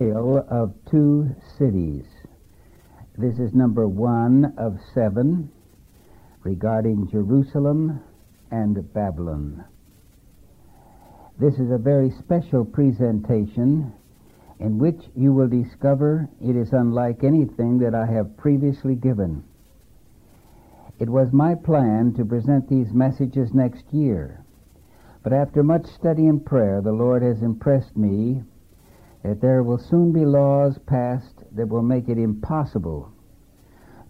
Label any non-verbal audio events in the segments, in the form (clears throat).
tale of two cities. This is number one of seven regarding Jerusalem and Babylon. This is a very special presentation in which you will discover it is unlike anything that I have previously given. It was my plan to present these messages next year, but after much study and prayer, the Lord has impressed me that there will soon be laws passed that will make it impossible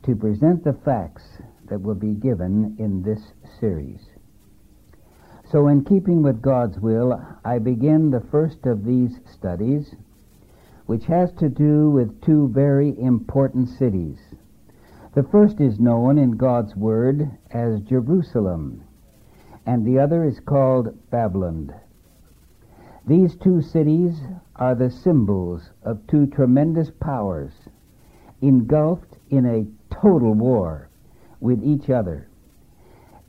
to present the facts that will be given in this series. So, in keeping with God's will, I begin the first of these studies, which has to do with two very important cities. The first is known in God's Word as Jerusalem, and the other is called Babylon. These two cities are the symbols of two tremendous powers engulfed in a total war with each other,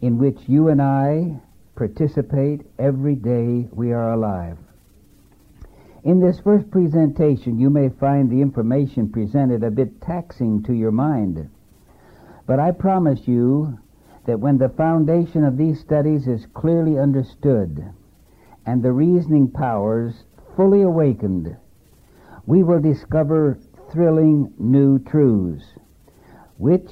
in which you and I participate every day we are alive. In this first presentation, you may find the information presented a bit taxing to your mind, but I promise you that when the foundation of these studies is clearly understood, and the reasoning powers fully awakened, we will discover thrilling new truths, which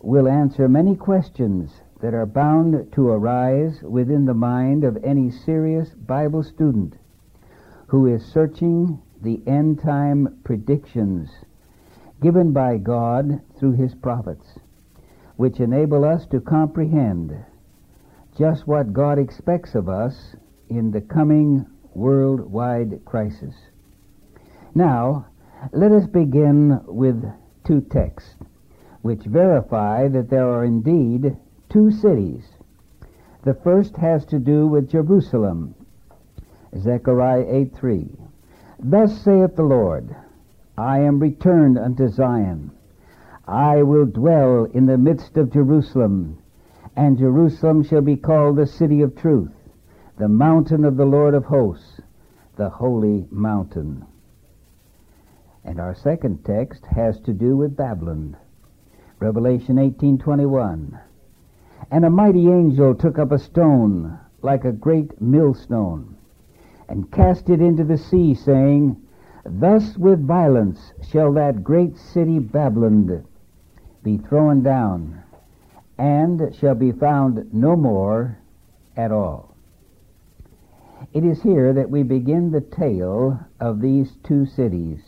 will answer many questions that are bound to arise within the mind of any serious Bible student who is searching the end time predictions given by God through his prophets, which enable us to comprehend just what God expects of us in the coming worldwide crisis. Now, let us begin with two texts which verify that there are indeed two cities. The first has to do with Jerusalem. Zechariah 8:3. Thus saith the Lord, I am returned unto Zion. I will dwell in the midst of Jerusalem, and Jerusalem shall be called the city of truth the mountain of the Lord of hosts, the holy mountain. And our second text has to do with Babylon. Revelation 18:21. And a mighty angel took up a stone like a great millstone and cast it into the sea saying, Thus with violence shall that great city Babylon be thrown down and shall be found no more at all. It is here that we begin the tale of these two cities,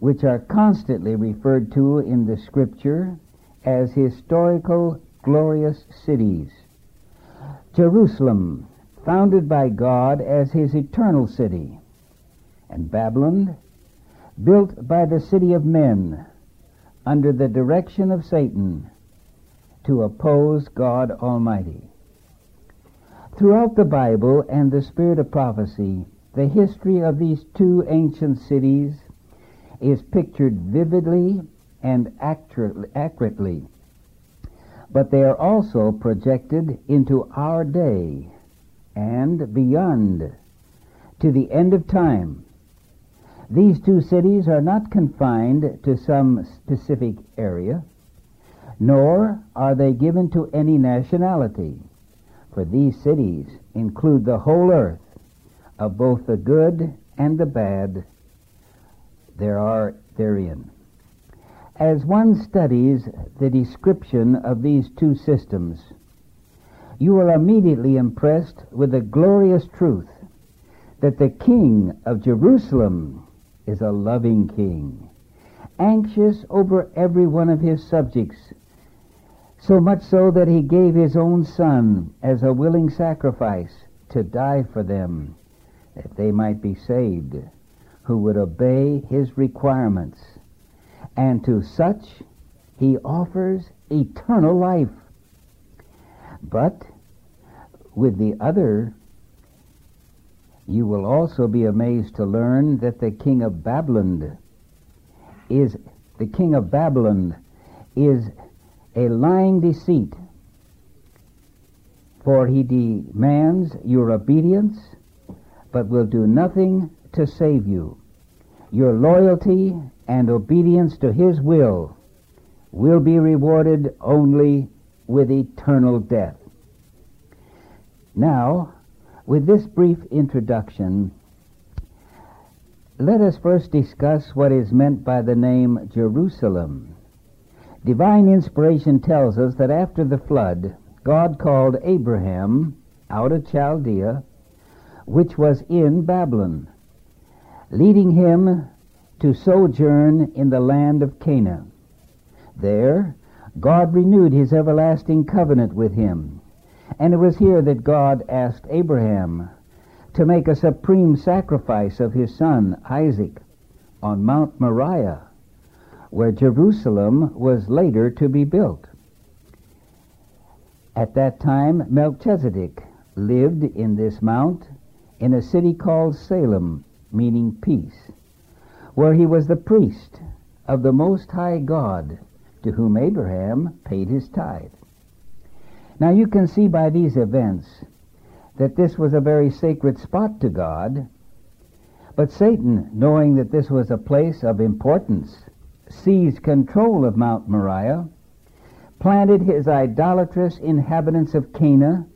which are constantly referred to in the Scripture as historical glorious cities. Jerusalem, founded by God as his eternal city, and Babylon, built by the city of men under the direction of Satan to oppose God Almighty. Throughout the Bible and the spirit of prophecy, the history of these two ancient cities is pictured vividly and accurately. But they are also projected into our day and beyond to the end of time. These two cities are not confined to some specific area, nor are they given to any nationality for these cities include the whole earth of both the good and the bad there are therein. As one studies the description of these two systems, you are immediately impressed with the glorious truth that the King of Jerusalem is a loving King, anxious over every one of his subjects so much so that he gave his own son as a willing sacrifice to die for them, that they might be saved, who would obey his requirements. And to such he offers eternal life. But with the other, you will also be amazed to learn that the king of Babylon is the king of Babylon is a lying deceit, for he demands your obedience, but will do nothing to save you. your loyalty and obedience to His will will be rewarded only with eternal death. Now, with this brief introduction, let us first discuss what is meant by the name Jerusalem. Divine inspiration tells us that after the flood, God called Abraham out of Chaldea, which was in Babylon, leading him to sojourn in the land of Canaan. There, God renewed his everlasting covenant with him, and it was here that God asked Abraham to make a supreme sacrifice of his son Isaac on Mount Moriah, where Jerusalem was later to be built. At that time, Melchizedek lived in this mount in a city called Salem, meaning peace, where he was the priest of the Most High God, to whom Abraham paid his tithe. Now you can see by these events that this was a very sacred spot to God. But Satan, knowing that this was a place of importance, seized control of Mount Moriah, planted his idolatrous inhabitants of Canaan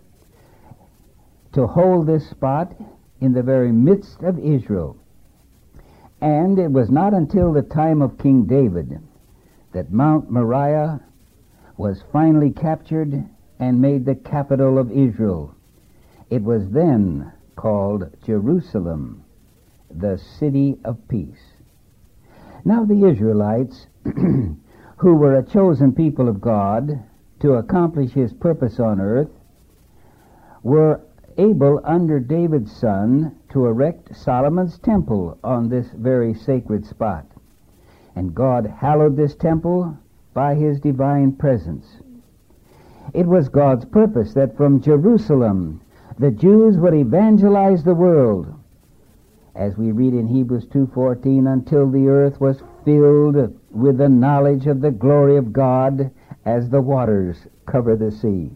to hold this spot in the very midst of Israel. And it was not until the time of King David that Mount Moriah was finally captured and made the capital of Israel. It was then called Jerusalem, the city of peace. Now the Israelites, (clears throat) who were a chosen people of God to accomplish his purpose on earth, were able under David's son to erect Solomon's temple on this very sacred spot. And God hallowed this temple by his divine presence. It was God's purpose that from Jerusalem the Jews would evangelize the world. As we read in Hebrews 2:14 until the earth was filled with the knowledge of the glory of God as the waters cover the sea.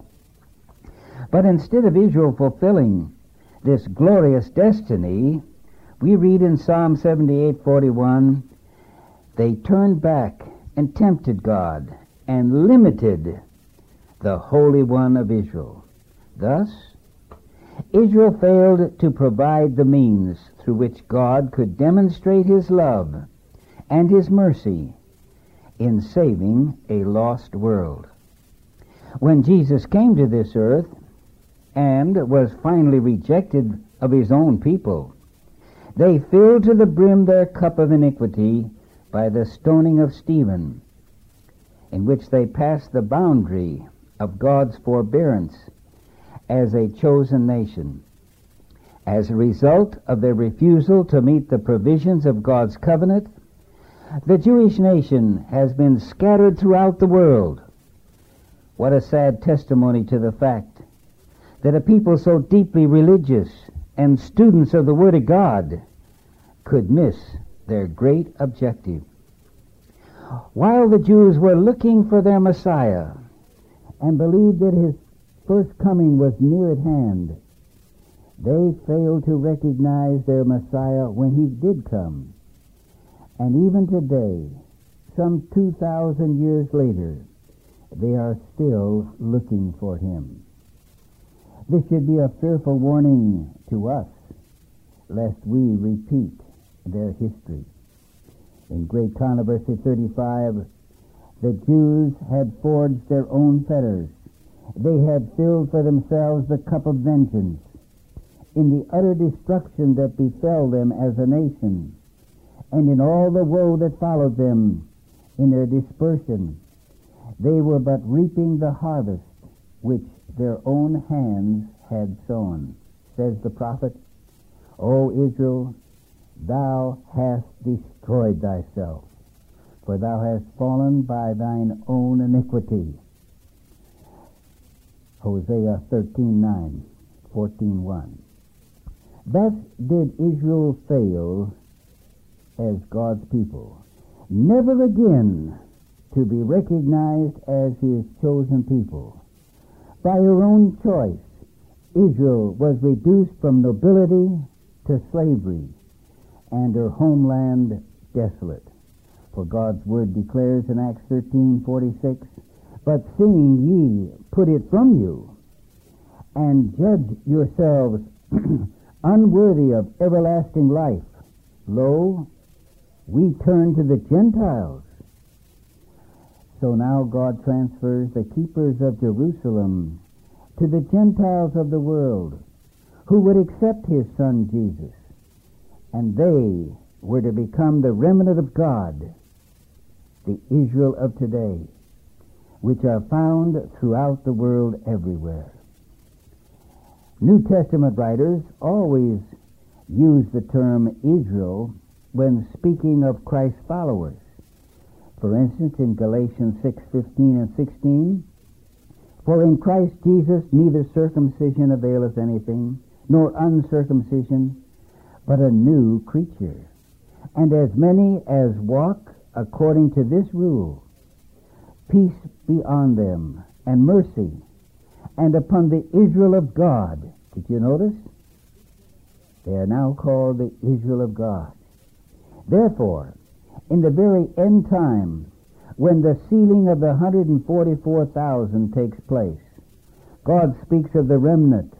But instead of Israel fulfilling this glorious destiny, we read in Psalm 78:41, they turned back and tempted God and limited the Holy One of Israel. Thus, Israel failed to provide the means through which God could demonstrate his love and his mercy in saving a lost world. When Jesus came to this earth and was finally rejected of his own people, they filled to the brim their cup of iniquity by the stoning of Stephen, in which they passed the boundary of God's forbearance as a chosen nation. As a result of their refusal to meet the provisions of God's covenant, the Jewish nation has been scattered throughout the world. What a sad testimony to the fact that a people so deeply religious and students of the Word of God could miss their great objective. While the Jews were looking for their Messiah and believed that his first coming was near at hand, they failed to recognize their Messiah when he did come. And even today, some 2,000 years later, they are still looking for him. This should be a fearful warning to us, lest we repeat their history. In Great Controversy 35, the Jews had forged their own fetters they had filled for themselves the cup of vengeance in the utter destruction that befell them as a nation, and in all the woe that followed them in their dispersion. They were but reaping the harvest which their own hands had sown. Says the prophet, O Israel, thou hast destroyed thyself, for thou hast fallen by thine own iniquity. Hosea 13:9, 14:1. Thus did Israel fail as God's people, never again to be recognized as his chosen people. By her own choice, Israel was reduced from nobility to slavery, and her homeland desolate. For God's word declares in Acts 13:46, "But seeing ye put it from you, and judge yourselves (clears throat) unworthy of everlasting life, lo, we turn to the Gentiles." So now God transfers the keepers of Jerusalem to the Gentiles of the world who would accept his son Jesus. And they were to become the remnant of God, the Israel of today, which are found throughout the world everywhere. New Testament writers always use the term Israel when speaking of Christ's followers. For instance, in Galatians 6:15 and 16, for in Christ Jesus neither circumcision availeth anything, nor uncircumcision, but a new creature. And as many as walk according to this rule, peace be on them, and mercy, and upon the Israel of God. Did you notice? They are now called the Israel of God. Therefore, in the very end time, when the sealing of the 144,000 takes place, God speaks of the remnant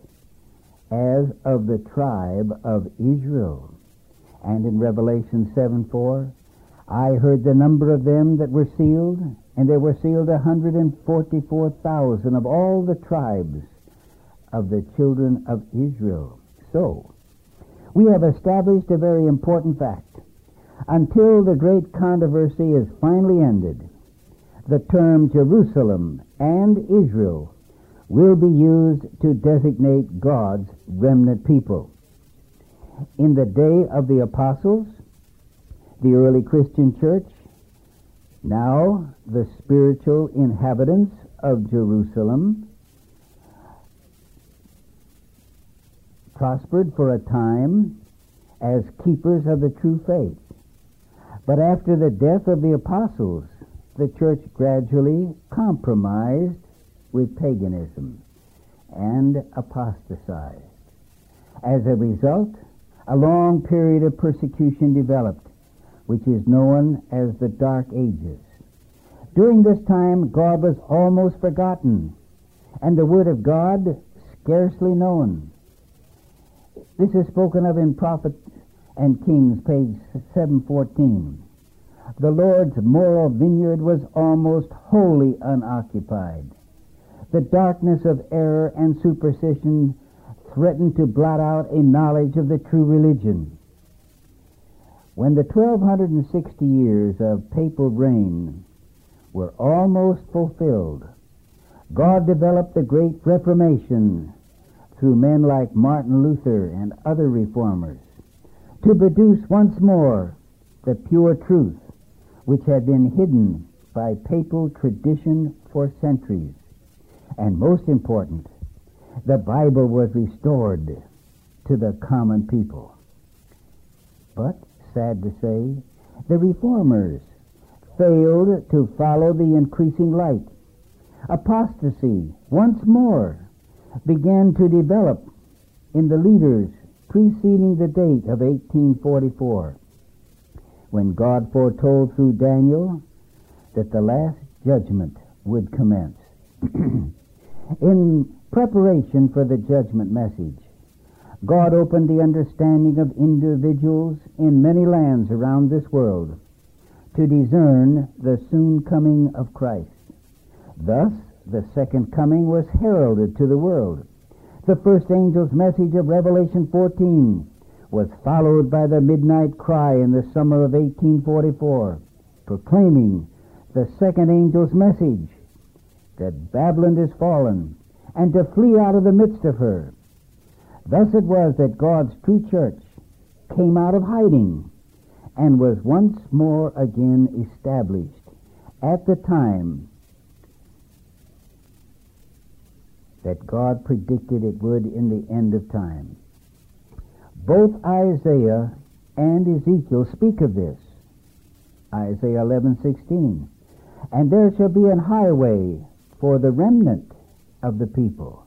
as of the tribe of Israel. And in Revelation 7 4, I heard the number of them that were sealed, and there were sealed 144,000 of all the tribes of the children of Israel. So, we have established a very important fact. Until the great controversy is finally ended, the term Jerusalem and Israel will be used to designate God's remnant people. In the day of the apostles, the early Christian church, now the spiritual inhabitants of Jerusalem, prospered for a time as keepers of the true faith. But after the death of the apostles, the church gradually compromised with paganism and apostatized. As a result, a long period of persecution developed, which is known as the Dark Ages. During this time, God was almost forgotten, and the Word of God scarcely known. This is spoken of in Prophets and Kings, page 714. The Lord's moral vineyard was almost wholly unoccupied. The darkness of error and superstition threatened to blot out a knowledge of the true religion. When the 1260 years of papal reign were almost fulfilled, God developed the great Reformation through men like Martin Luther and other reformers to produce once more the pure truth which had been hidden by papal tradition for centuries. And most important, the Bible was restored to the common people. But, sad to say, the reformers failed to follow the increasing light. Apostasy once more began to develop in the leaders preceding the date of 1844, when God foretold through Daniel that the last judgment would commence. (clears throat) in preparation for the judgment message, God opened the understanding of individuals in many lands around this world to discern the soon coming of Christ. Thus, the second coming was heralded to the world the first angel's message of Revelation 14 was followed by the midnight cry in the summer of 1844, proclaiming the second angel's message that Babylon is fallen and to flee out of the midst of her. Thus it was that God's true church came out of hiding and was once more again established at the time that God predicted it would in the end of time. Both Isaiah and Ezekiel speak of this. Isaiah 11:16, and there shall be an highway for the remnant of the people,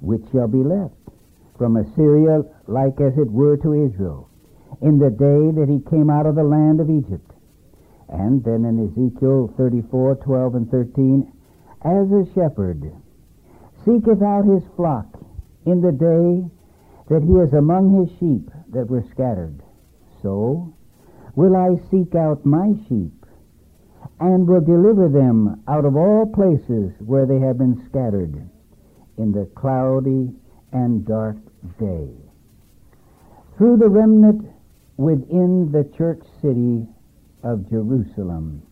which shall be left from Assyria like as it were to Israel. in the day that he came out of the land of Egypt. And then in Ezekiel 34, 12 and 13, as a shepherd seeketh out his flock in the day that he is among his sheep that were scattered, so will I seek out my sheep and will deliver them out of all places where they have been scattered in the cloudy and dark day. Through the remnant within the church city of Jerusalem,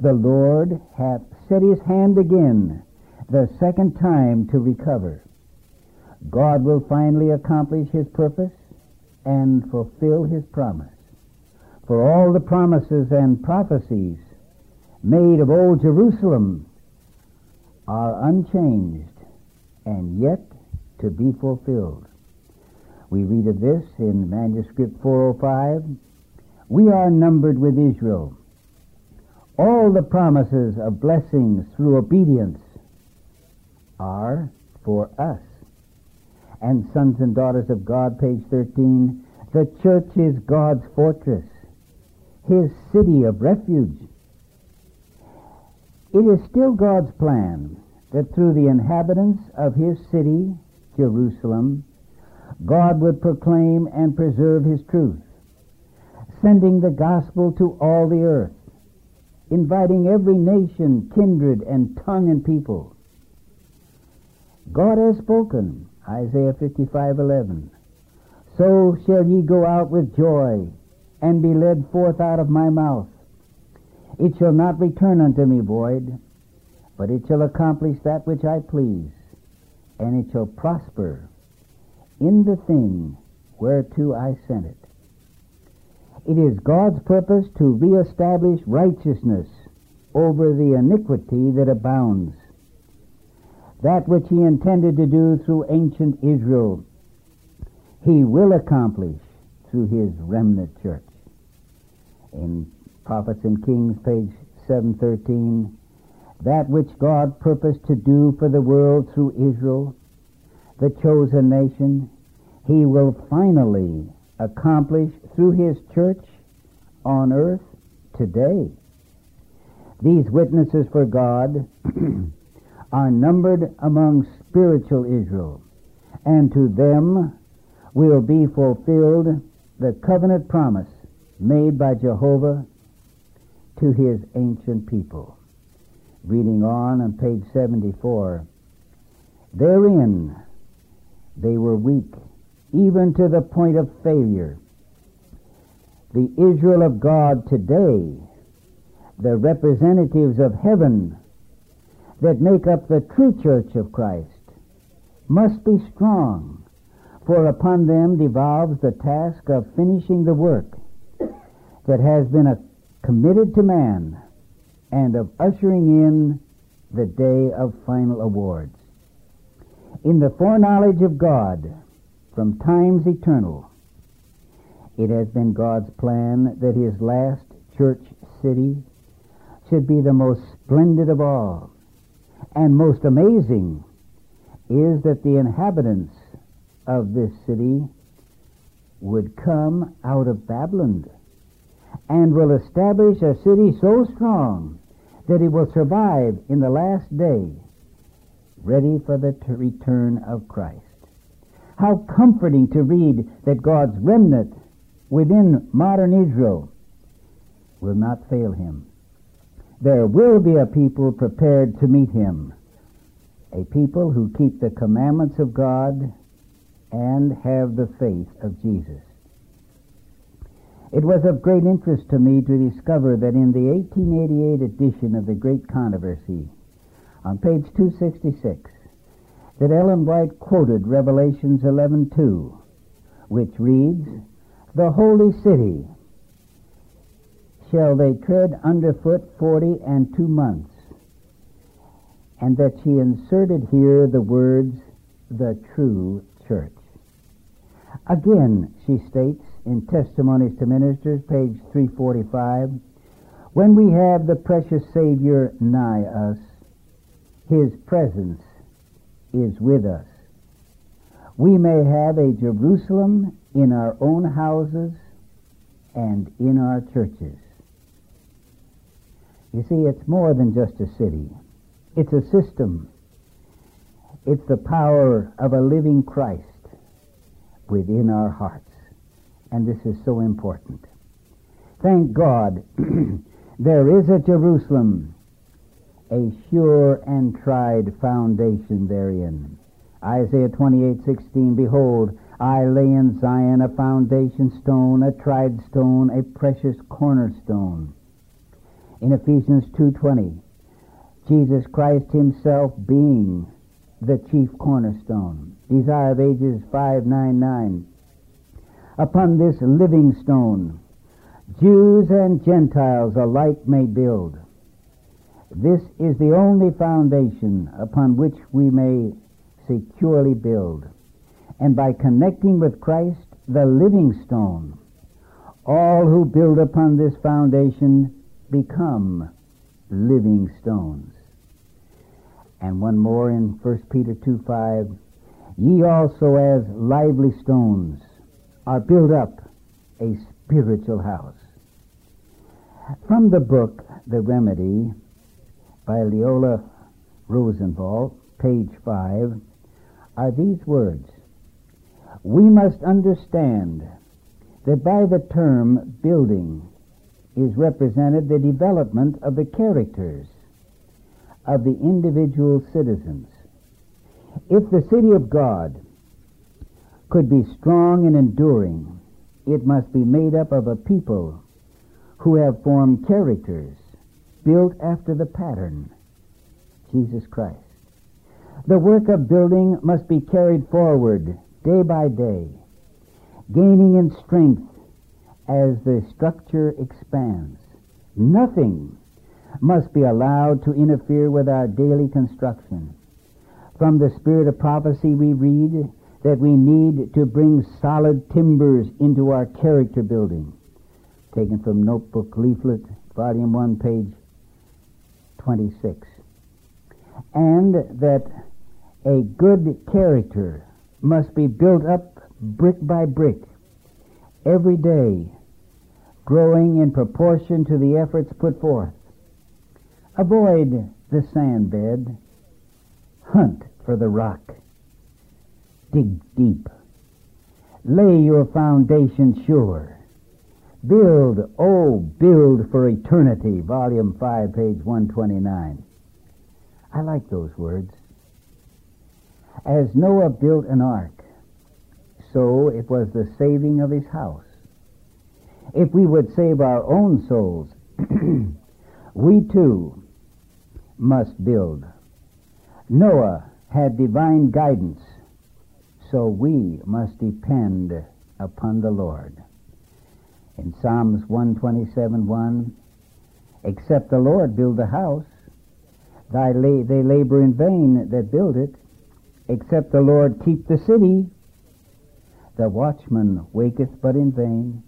the Lord hath set his hand again the second time to recover. God will finally accomplish his purpose and fulfill his promise. For all the promises and prophecies made of old Jerusalem are unchanged and yet to be fulfilled. We read of this in manuscript 405. We are numbered with Israel. All the promises of blessings through obedience are for us. And sons and daughters of God, page 13, the church is God's fortress, his city of refuge. It is still God's plan that through the inhabitants of his city, Jerusalem, God would proclaim and preserve his truth, sending the gospel to all the earth, inviting every nation, kindred, and tongue and people. God has spoken, Isaiah 55:11. So shall ye go out with joy, and be led forth out of my mouth. It shall not return unto me void, but it shall accomplish that which I please, and it shall prosper in the thing whereto I sent it. It is God's purpose to reestablish righteousness over the iniquity that abounds. That which he intended to do through ancient Israel, he will accomplish through his remnant church. In Prophets and Kings, page 713, that which God purposed to do for the world through Israel, the chosen nation, he will finally accomplish through his church on earth today. These witnesses for God (clears throat) are numbered among spiritual Israel, and to them will be fulfilled the covenant promise made by Jehovah to his ancient people. Reading on on page 74. Therein they were weak, even to the point of failure. The Israel of God today, the representatives of heaven that make up the true church of Christ, must be strong, for upon them devolves the task of finishing the work that has been committed to man and of ushering in the day of final awards. In the foreknowledge of God from times eternal, it has been God's plan that his last church city should be the most splendid of all. And most amazing is that the inhabitants of this city would come out of Babylon and will establish a city so strong that he will survive in the last day, ready for the t- return of Christ. How comforting to read that God's remnant within modern Israel will not fail him. There will be a people prepared to meet him, a people who keep the commandments of God and have the faith of Jesus. It was of great interest to me to discover that in the 1888 edition of The Great Controversy, on page 266, that Ellen White quoted Revelations 11:2, which reads, "The holy city shall they tread underfoot forty and two months," and that she inserted here the words, "the true church." Again, she states, in Testimonies to Ministers, page 345, when we have the precious Savior nigh us, His presence is with us. We may have a Jerusalem in our own houses and in our churches. You see, it's more than just a city. It's a system. It's the power of a living Christ within our hearts. And this is so important. Thank God (clears throat) there is at Jerusalem a sure and tried foundation therein. Isaiah 28:16 Behold, I lay in Zion a foundation stone, a tried stone, a precious cornerstone. In Ephesians 2:20, Jesus Christ himself being the chief cornerstone. Desire of Ages 599. Upon this living stone, Jews and Gentiles alike may build. This is the only foundation upon which we may securely build. And by connecting with Christ, the living stone, all who build upon this foundation become living stones. And one more in 1 Peter 2 5. Ye also as lively stones are built up a spiritual house. From the book The Remedy by Leola Rosenwald, page 5, are these words. We must understand that by the term building is represented the development of the characters of the individual citizens. If the city of God could be strong and enduring, it must be made up of a people who have formed characters built after the pattern Jesus Christ. The work of building must be carried forward day by day, gaining in strength as the structure expands. Nothing must be allowed to interfere with our daily construction. From the spirit of prophecy we read that we need to bring solid timbers into our character building. Taken from Notebook Leaflet, Volume 1, page 26. And that a good character must be built up brick by brick every day, growing in proportion to the efforts put forth. Avoid the sand bed. Hunt for the rock. Dig deep. Lay your foundation sure. Build, oh, build for eternity. Volume 5, page 129. I like those words. As Noah built an ark, so it was the saving of his house. If we would save our own souls, (clears throat) we too must build. Noah had divine guidance, so we must depend upon the Lord. In Psalms 127 1, except the Lord build the house, thy la- they labor in vain that build it. Except the Lord keep the city, the watchman waketh but in vain.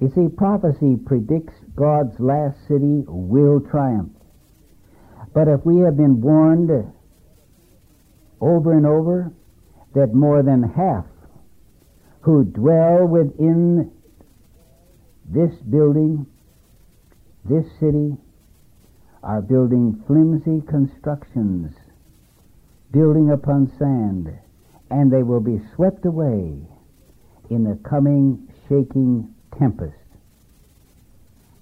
You see, prophecy predicts God's last city will triumph. But if we have been warned over and over that more than half who dwell within this building, this city, are building flimsy constructions, building upon sand, and they will be swept away in the coming shaking tempest.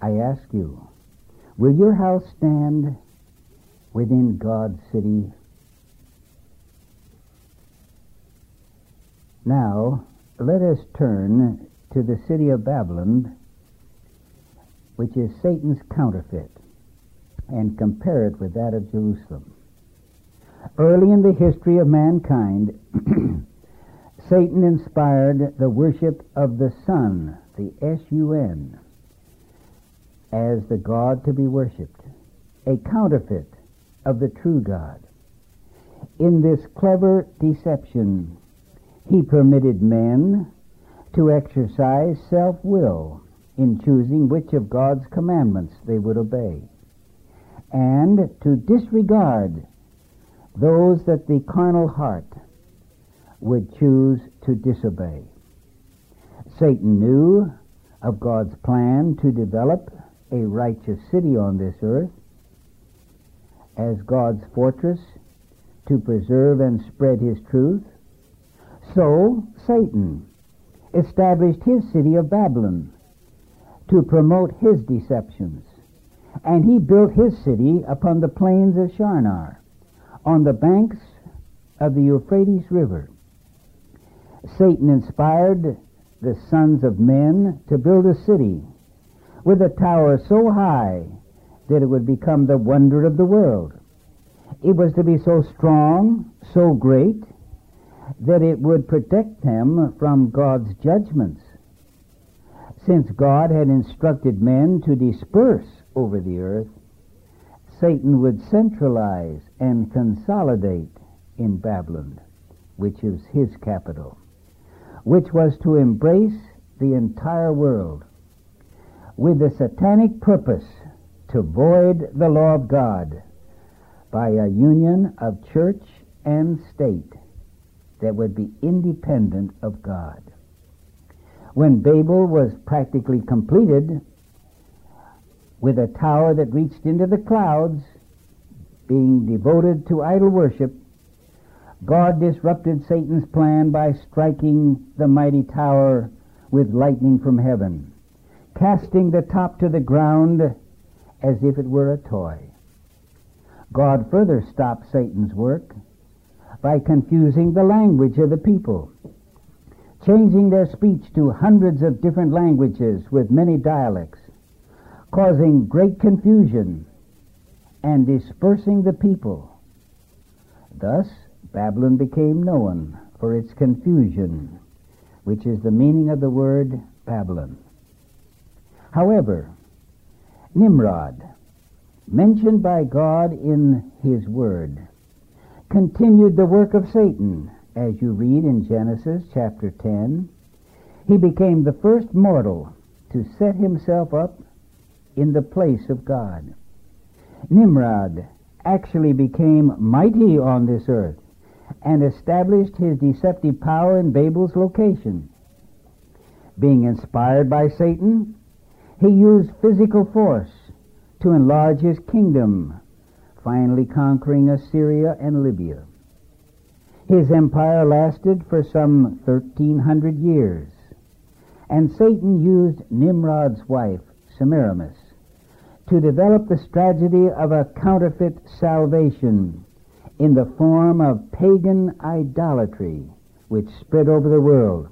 I ask you, will your house stand within God's city? Now, let us turn to the city of Babylon, which is Satan's counterfeit, and compare it with that of Jerusalem. Early in the history of mankind, (clears throat) Satan inspired the worship of the sun, the S-U-N, as the God to be worshipped, a counterfeit of the true God. In this clever deception, he permitted men to exercise self-will in choosing which of God's commandments they would obey, and to disregard those that the carnal heart would choose to disobey. Satan knew of God's plan to develop a righteous city on this earth as God's fortress to preserve and spread his truth, so Satan established his city of Babylon to promote his deceptions. And he built his city upon the plains of Shinar, on the banks of the Euphrates River. Satan inspired the sons of men to build a city with a tower so high that it would become the wonder of the world. It was to be so strong, so great, that it would protect them from God's judgments. Since God had instructed men to disperse over the earth, Satan would centralize and consolidate in Babylon, which is his capital, which was to embrace the entire world with the satanic purpose to void the law of God by a union of church and state that would be independent of God. When Babel was practically completed, with a tower that reached into the clouds, being devoted to idol worship, God disrupted Satan's plan by striking the mighty tower with lightning from heaven, casting the top to the ground as if it were a toy. God further stopped Satan's work by confusing the language of the people, changing their speech to hundreds of different languages with many dialects, causing great confusion and dispersing the people. Thus, Babylon became known for its confusion, which is the meaning of the word Babylon. However, Nimrod, mentioned by God in his word, continued the work of Satan, as you read in Genesis chapter 10. He became the first mortal to set himself up in the place of God. Nimrod actually became mighty on this earth and established his deceptive power in Babel's location. Being inspired by Satan, he used physical force to enlarge his kingdom finally conquering Assyria and Libya. His empire lasted for some 1300 years, and Satan used Nimrod's wife, Semiramis, to develop the strategy of a counterfeit salvation in the form of pagan idolatry, which spread over the world.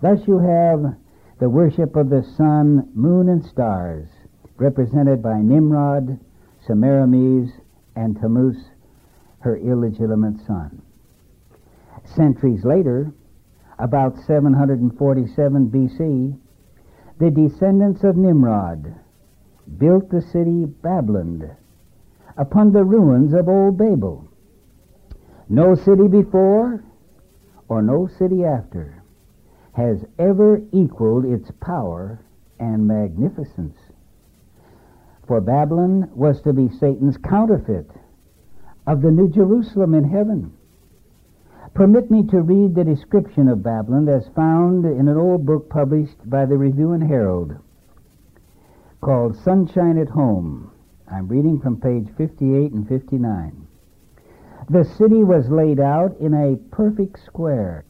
Thus you have the worship of the sun, moon, and stars, represented by Nimrod, Semiramis, and Tammuz, her illegitimate son. Centuries later, about 747 BC, the descendants of Nimrod built the city Babylon upon the ruins of old Babel. No city before or no city after has ever equaled its power and magnificence. For Babylon was to be Satan's counterfeit of the New Jerusalem in heaven. Permit me to read the description of Babylon as found in an old book published by the Review and Herald called Sunshine at Home. I'm reading from page 58 and 59. The city was laid out in a perfect square.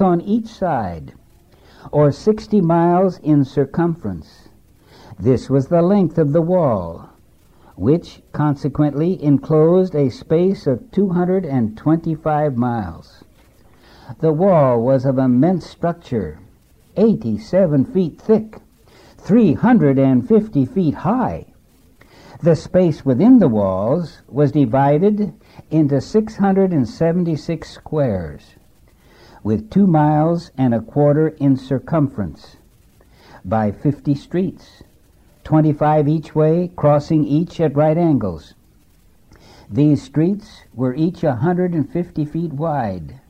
On each side or 60 miles in circumference. This was the length of the wall, which consequently enclosed a space of 225 miles. The wall was of immense structure, 87 feet thick, 350 feet high. The space within the walls was divided into 676 squares with two miles and a quarter in circumference by 50 streets, 25 each way, crossing each at right angles. These streets were each a 150 feet wide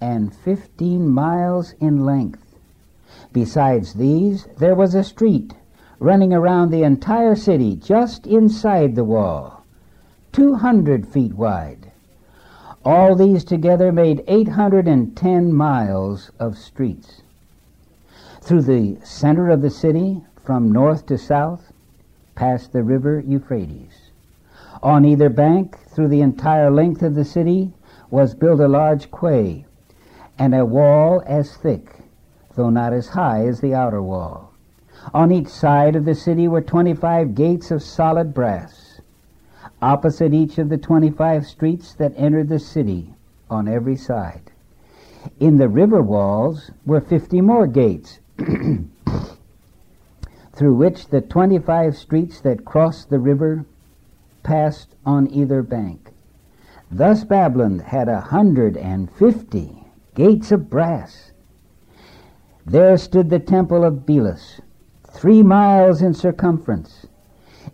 and 15 miles in length. Besides these, there was a street running around the entire city just inside the wall, 200 feet wide All these together made 810 miles of streets. Through the center of the city, from north to south, passed the river Euphrates. On either bank, through the entire length of the city, was built a large quay, and a wall as thick, though not as high as the outer wall. On each side of the city were 25 gates of solid brass, opposite each of the 25 streets that entered the city on every side. In the river walls were 50 more gates, (clears throat) through which the 25 streets that crossed the river passed on either bank. Thus Babylon had a hundred and fifty gates of brass. There stood the temple of Belus, three miles in circumference,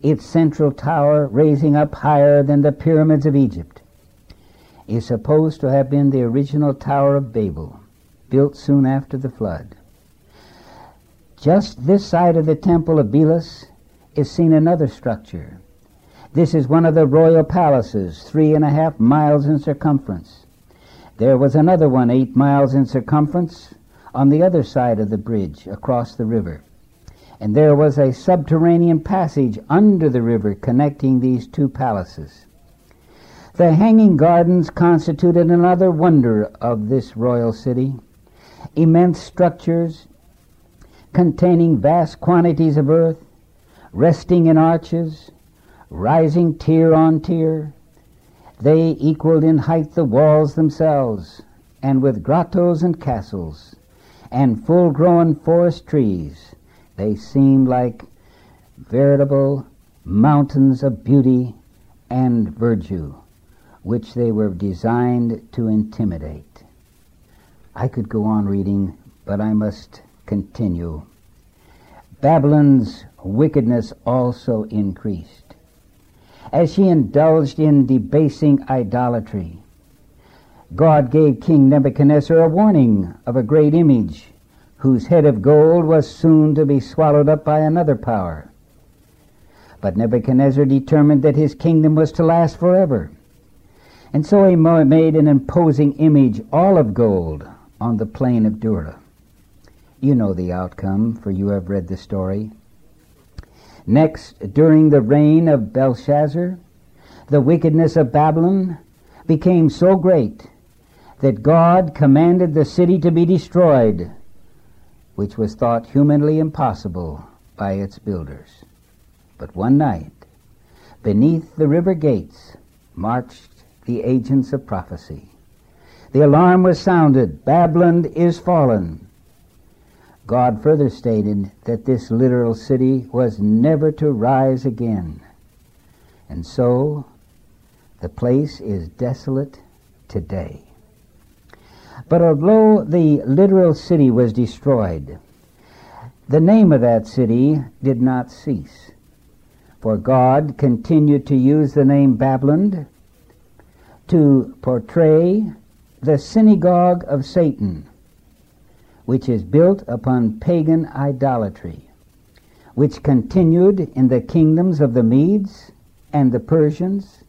its central tower raising up higher than the pyramids of Egypt, is supposed to have been the original Tower of Babel, built soon after the flood. Just this side of the temple of Belus is seen another structure. This is one of the royal palaces, three and a half miles in circumference. There was another one eight miles in circumference on the other side of the bridge across the river. And there was a subterranean passage under the river connecting these two palaces. The hanging gardens constituted another wonder of this royal city. Immense structures containing vast quantities of earth, resting in arches, rising tier on tier. They equaled in height the walls themselves, and with grottos and castles, and full grown forest trees, they seemed like veritable mountains of beauty and verdure, which they were designed to intimidate. I could go on reading, but I must continue. Babylon's wickedness also increased. As she indulged in debasing idolatry, God gave King Nebuchadnezzar a warning of a great image whose head of gold was soon to be swallowed up by another power. But Nebuchadnezzar determined that his kingdom was to last forever. And so he made an imposing image, all of gold, on the plain of Dura. You know the outcome, for you have read the story. Next, during the reign of Belshazzar, the wickedness of Babylon became so great that God commanded the city to be destroyed, which was thought humanly impossible by its builders. But one night, beneath the river gates, marched the agents of prophecy. The alarm was sounded Babylon is fallen. God further stated that this literal city was never to rise again. And so, the place is desolate today. But although the literal city was destroyed, the name of that city did not cease. For God continued to use the name Babylon to portray the synagogue of Satan which is built upon pagan idolatry, which continued in the kingdoms of the Medes and the Persians,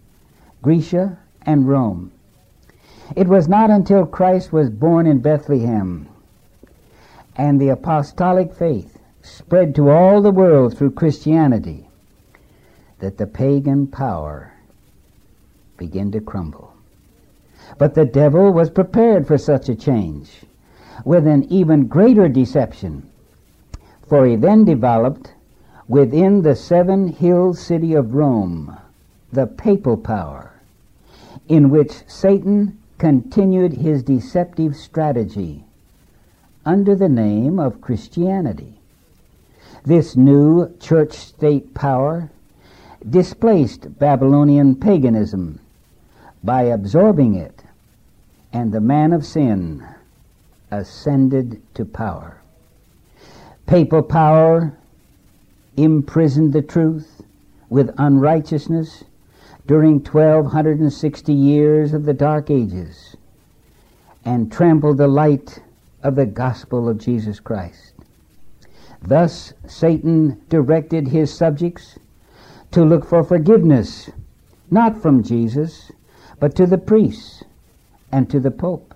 Grecia and Rome. It was not until Christ was born in Bethlehem and the apostolic faith spread to all the world through Christianity that the pagan power began to crumble. But the devil was prepared for such a change with an even greater deception. For he then developed within the seven hill city of Rome the papal power, in which Satan continued his deceptive strategy under the name of Christianity. This new church state power displaced Babylonian paganism by absorbing it, and the man of sin ascended to power. Papal power imprisoned the truth with unrighteousness during 1260 years of the Dark Ages and trampled the light of the gospel of Jesus Christ. Thus, Satan directed his subjects to look for forgiveness, not from Jesus, but to the priests, and to the Pope.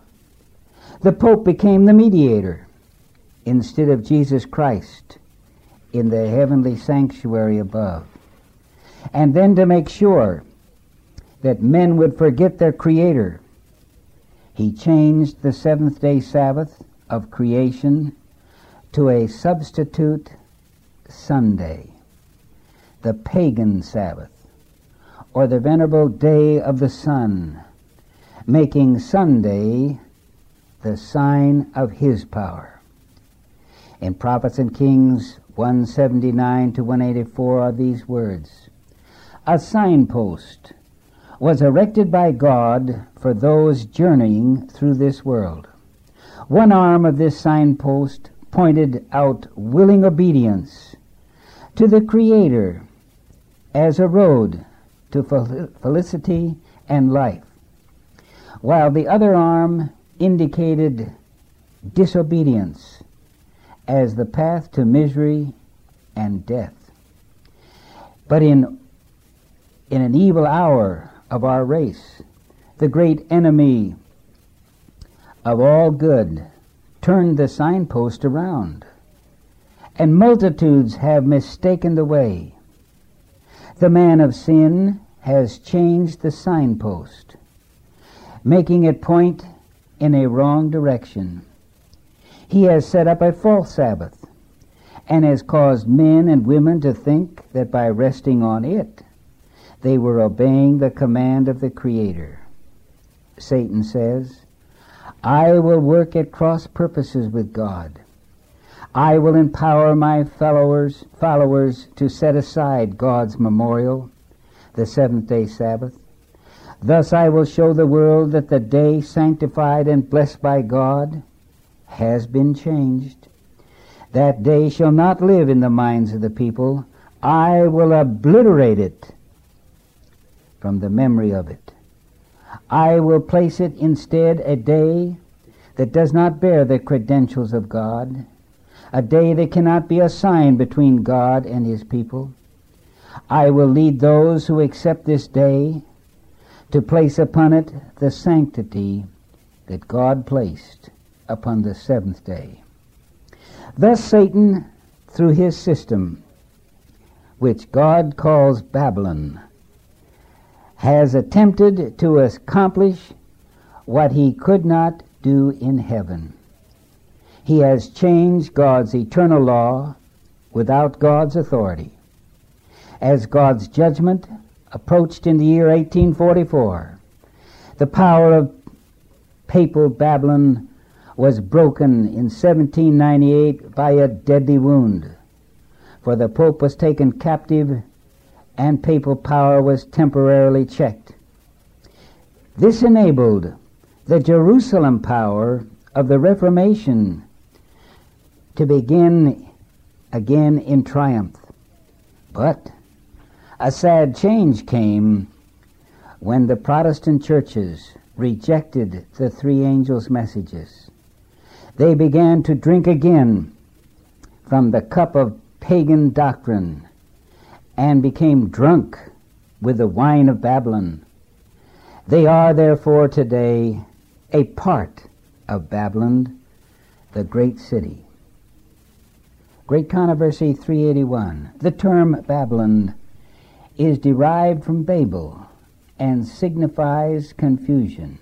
The Pope became the mediator instead of Jesus Christ in the heavenly sanctuary above. And then to make sure that men would forget their Creator, he changed the seventh day Sabbath of creation to a substitute Sunday, the pagan Sabbath, or the venerable day of the sun, making Sunday the sign of his power. In Prophets and Kings 179 to 184 are these words A signpost was erected by God for those journeying through this world. One arm of this signpost pointed out willing obedience to the Creator as a road to felicity and life, while the other arm indicated disobedience as the path to misery and death. But in, in an evil hour of our race, the great enemy of all good turned the signpost around, and multitudes have mistaken the way. The man of sin has changed the signpost, making it point in a wrong direction. He has set up a false Sabbath and has caused men and women to think that by resting on it, they were obeying the command of the Creator. Satan says, I will work at cross purposes with God. I will empower my followers, followers to set aside God's memorial, the seventh day Sabbath. Thus I will show the world that the day sanctified and blessed by God has been changed. That day shall not live in the minds of the people. I will obliterate it from the memory of it. I will place it instead a day that does not bear the credentials of God, a day that cannot be a sign between God and his people. I will lead those who accept this day to place upon it the sanctity that God placed upon the seventh day. Thus Satan, through his system, which God calls Babylon, has attempted to accomplish what he could not do in heaven. He has changed God's eternal law without God's authority. As God's judgment approached in the year 1844, the power of papal Babylon was broken in 1798 by a deadly wound, for the Pope was taken captive and papal power was temporarily checked. This enabled the Jerusalem power of the Reformation to begin again in triumph. But a sad change came when the Protestant churches rejected the three angels' messages. They began to drink again from the cup of pagan doctrine and became drunk with the wine of Babylon. They are therefore today a part of Babylon, the great city. Great Controversy 381. The term Babylon is derived from Babel and signifies confusion.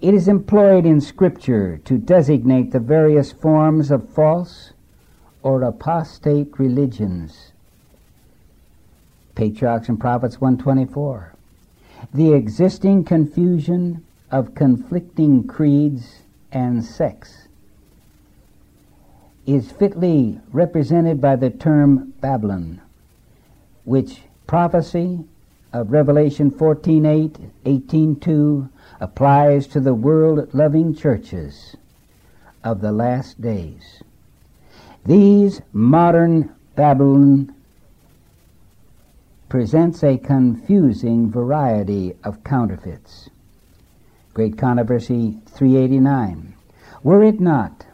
It is employed in Scripture to designate the various forms of false or apostate religions Patriarchs and Prophets 124. The existing confusion of conflicting creeds and sects is fitly represented by the term Babylon, which prophecy of Revelation 14:8, 18:2 applies to the world-loving churches of the last days. These modern Babylon presents a confusing variety of counterfeits. Great Controversy 389. Were it not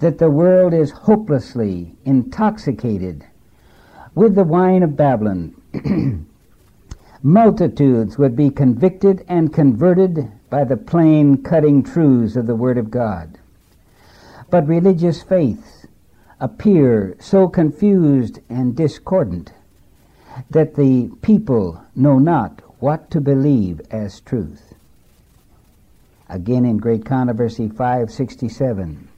that the world is hopelessly intoxicated with the wine of Babylon, (clears throat) multitudes would be convicted and converted by the plain cutting truths of the Word of God. But religious faiths appear so confused and discordant that the people know not what to believe as truth. Again in Great Controversy 567,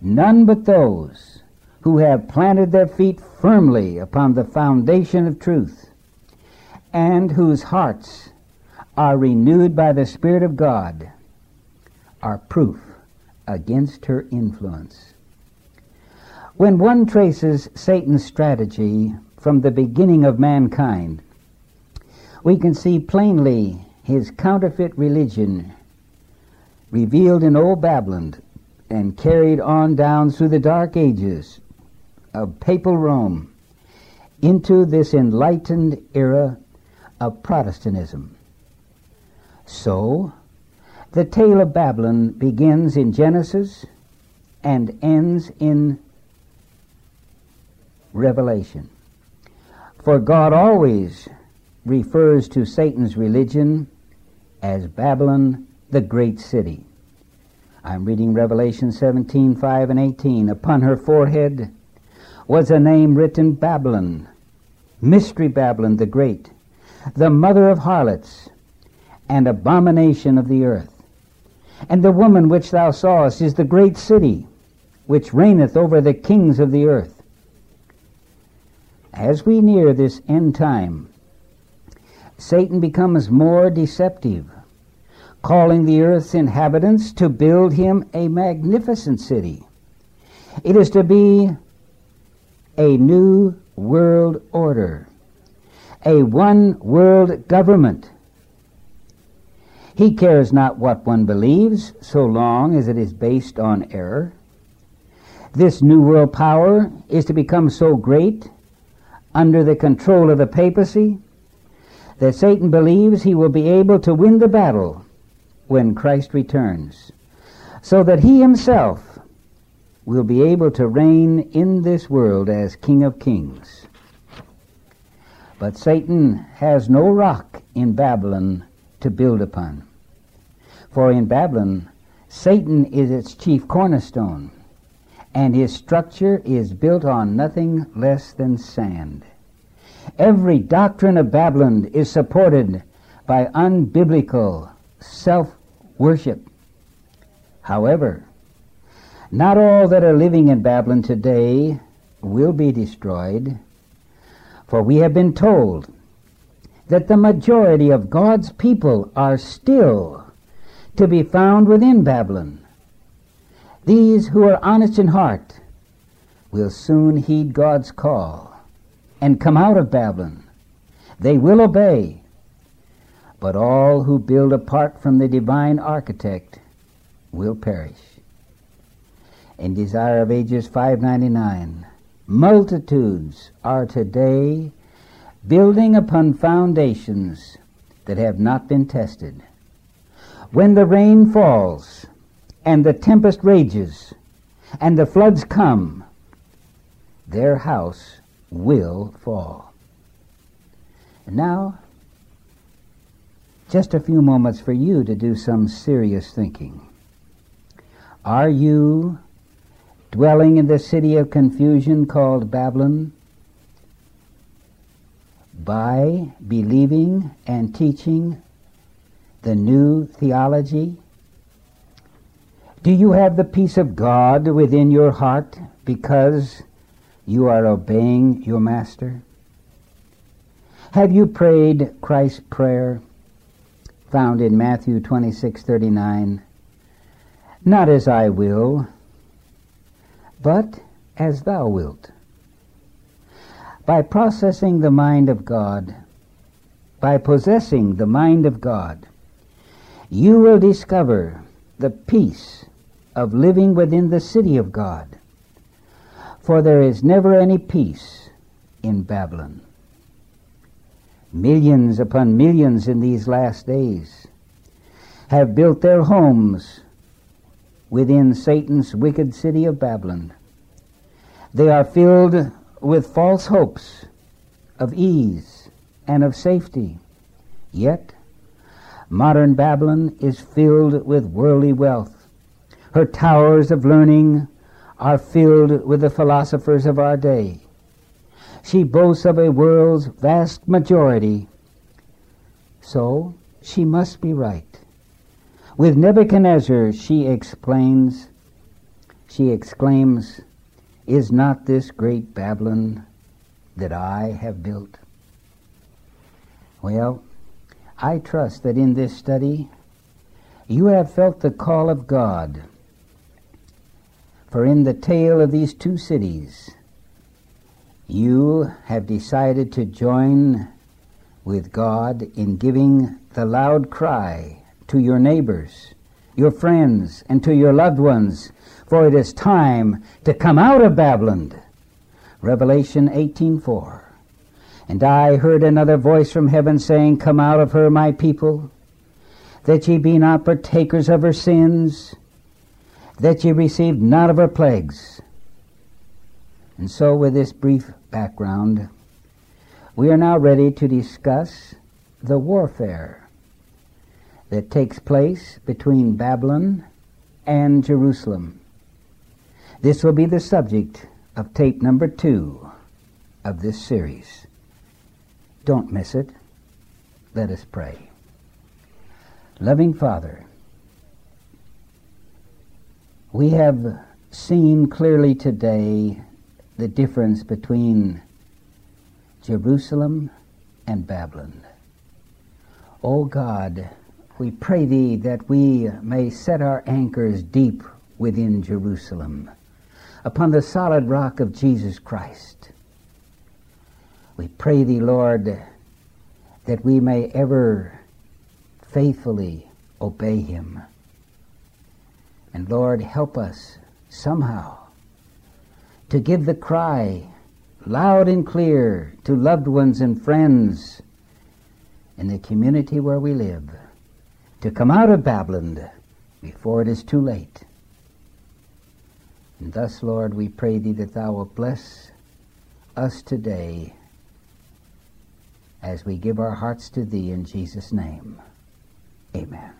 none but those who have planted their feet firmly upon the foundation of truth and whose hearts are renewed by the Spirit of God are proof against her influence. When one traces Satan's strategy from the beginning of mankind, we can see plainly his counterfeit religion revealed in old Babylon and carried on down through the dark ages of papal Rome into this enlightened era of Protestantism. So, the tale of Babylon begins in Genesis and ends in Revelation. For God always refers to Satan's religion as Babylon, the great city. I'm reading Revelation 17, 5 and 18. Upon her forehead was a name written Babylon, Mystery Babylon the Great, the mother of harlots and abomination of the earth. And the woman which thou sawest is the great city, which reigneth over the kings of the earth. As we near this end time, Satan becomes more deceptive, calling the earth's inhabitants to build him a magnificent city. It is to be a new world order, a one world government. He cares not what one believes, so long as it is based on error. This new world power is to become so great under the control of the papacy that Satan believes he will be able to win the battle when Christ returns, so that he himself will be able to reign in this world as King of Kings. But Satan has no rock in Babylon to build upon. For in Babylon, Satan is its chief cornerstone, and his structure is built on nothing less than sand. Every doctrine of Babylon is supported by unbiblical self worship. However, not all that are living in Babylon today will be destroyed, for we have been told that the majority of God's people are still to be found within Babylon. These who are honest in heart will soon heed God's call and come out of Babylon. They will obey. But all who build apart from the divine architect will perish. In Desire of Ages 599, multitudes are today building upon foundations that have not been tested. When the rain falls and the tempest rages and the floods come, their house will fall. And now, just a few moments for you to do some serious thinking. Are you dwelling in the city of confusion called Babylon by believing and teaching the new theology? Do you have the peace of God within your heart because you are obeying your Master? Have you prayed Christ's prayer found in Matthew 26:39? Not as I will, but as thou wilt. By processing the mind of God, by possessing the mind of God, you will discover the peace of living within the city of God for there is never any peace in Babylon. Millions upon millions in these last days have built their homes within Satan's wicked city of Babylon. They are filled with false hopes of ease and of safety. Yet, Modern Babylon is filled with worldly wealth. Her towers of learning are filled with the philosophers of our day. She boasts of a world's vast majority. So she must be right. With Nebuchadnezzar, she explains, she exclaims, Is not this great Babylon that I have built? Well, I trust that in this study you have felt the call of God. For in the tale of these two cities, you have decided to join with God in giving the loud cry to your neighbors, your friends, and to your loved ones, for it is time to come out of Babylon. Revelation 18:4. And I heard another voice from heaven saying, Come out of her, my people, that ye be not partakers of her sins, that ye receive not of her plagues. And so, with this brief background, we are now ready to discuss the warfare that takes place between Babylon and Jerusalem. This will be the subject of tape number two of this series. Don't miss it. Let us pray. Loving Father, we have seen clearly today the difference between Jerusalem and Babylon. O oh God, we pray thee that we may set our anchors deep within Jerusalem, upon the solid rock of Jesus Christ. We pray thee, Lord, that we may ever faithfully obey him. And Lord, help us somehow to give the cry loud and clear to loved ones and friends in the community where we live to come out of Babylon before it is too late. And thus, Lord, we pray thee that thou wilt bless us today as we give our hearts to thee in Jesus' name. Amen.